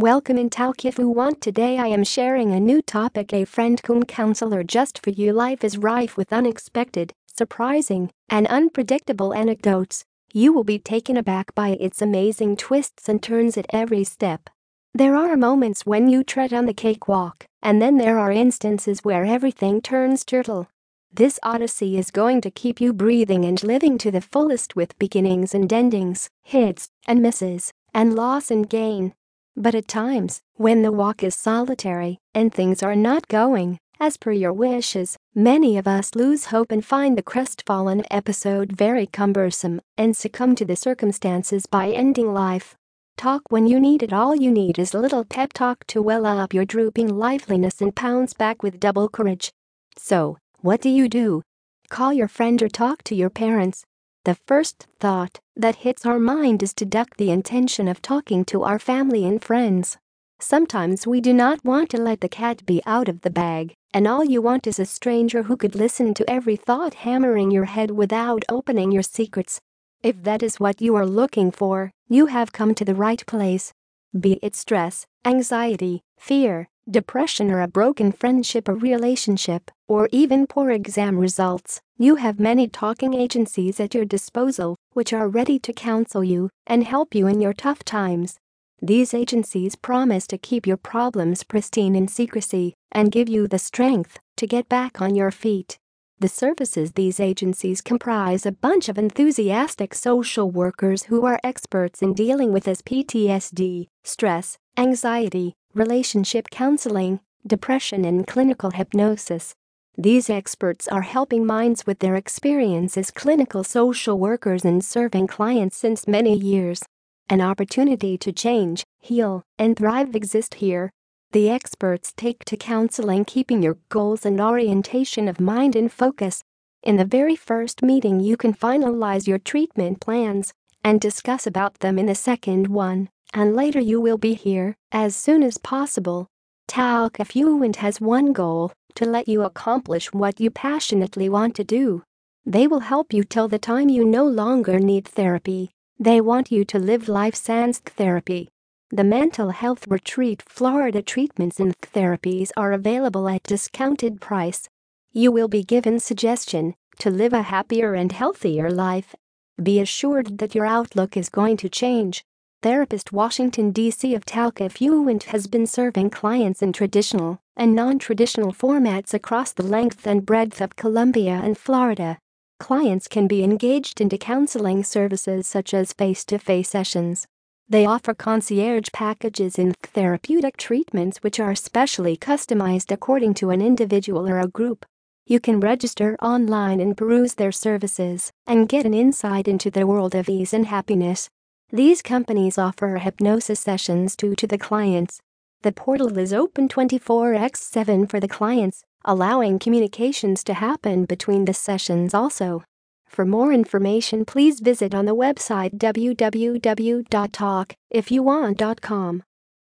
Welcome in Talk If You Want. Today I am sharing a new topic, a friend cum counselor just for you. Life is rife with unexpected, surprising, and unpredictable anecdotes. You will be taken aback by its amazing twists and turns at every step. There are moments when you tread on the cakewalk, and then there are instances where everything turns turtle. This odyssey is going to keep you breathing and living to the fullest with beginnings and endings, hits and misses, and loss and gain. But at times, when the walk is solitary and things are not going as per your wishes, many of us lose hope and find the crestfallen episode very cumbersome and succumb to the circumstances by ending life. Talk when you need it. All you need is a little pep talk to well up your drooping liveliness and pounce back with double courage. So, what do you do? Call your friend or talk to your parents. The first thought that hits our mind is to duck the intention of talking to our family and friends. Sometimes we do not want to let the cat be out of the bag, and all you want is a stranger who could listen to every thought hammering your head without opening your secrets. If that is what you are looking for, you have come to the right place. Be it stress, anxiety, fear, depression or a broken friendship or relationship, or even poor exam results, you have many talking agencies at your disposal which are ready to counsel you and help you in your tough times. These agencies promise to keep your problems pristine in secrecy and give you the strength to get back on your feet. The services these agencies comprise a bunch of enthusiastic social workers who are experts in dealing with as PTSD, stress, anxiety, relationship counseling, depression, and clinical hypnosis. These experts are helping minds with their experience as clinical social workers and serving clients since many years. An opportunity to change, heal, and thrive exist here. The experts take to counseling keeping your goals and orientation of mind in focus. In the very first meeting, you can finalize your treatment plans and discuss about them in the second one and later you will be here as soon as possible. Talk If You Want has one goal to let you accomplish what you passionately want to do. They will help you till the time you no longer need therapy. They want you to live life sans therapy. The Mental Health Retreat Florida treatments and therapies are available at discounted price. You will be given suggestion to live a happier and healthier life. Be assured that your outlook is going to change therapist Washington, D.C. of Talk If You Want has been serving clients in traditional and non-traditional formats across the length and breadth of Columbia and Florida. Clients can be engaged into counseling services such as face-to-face sessions. They offer concierge packages in therapeutic treatments which are specially customized according to an individual or a group. You can register online and peruse their services and get an insight into their world of ease and happiness. These companies offer hypnosis sessions to, to the clients. The portal is open 24 x 7 for the clients, allowing communications to happen between the sessions also. For more information, please visit on the website www.talkifyouwant.com.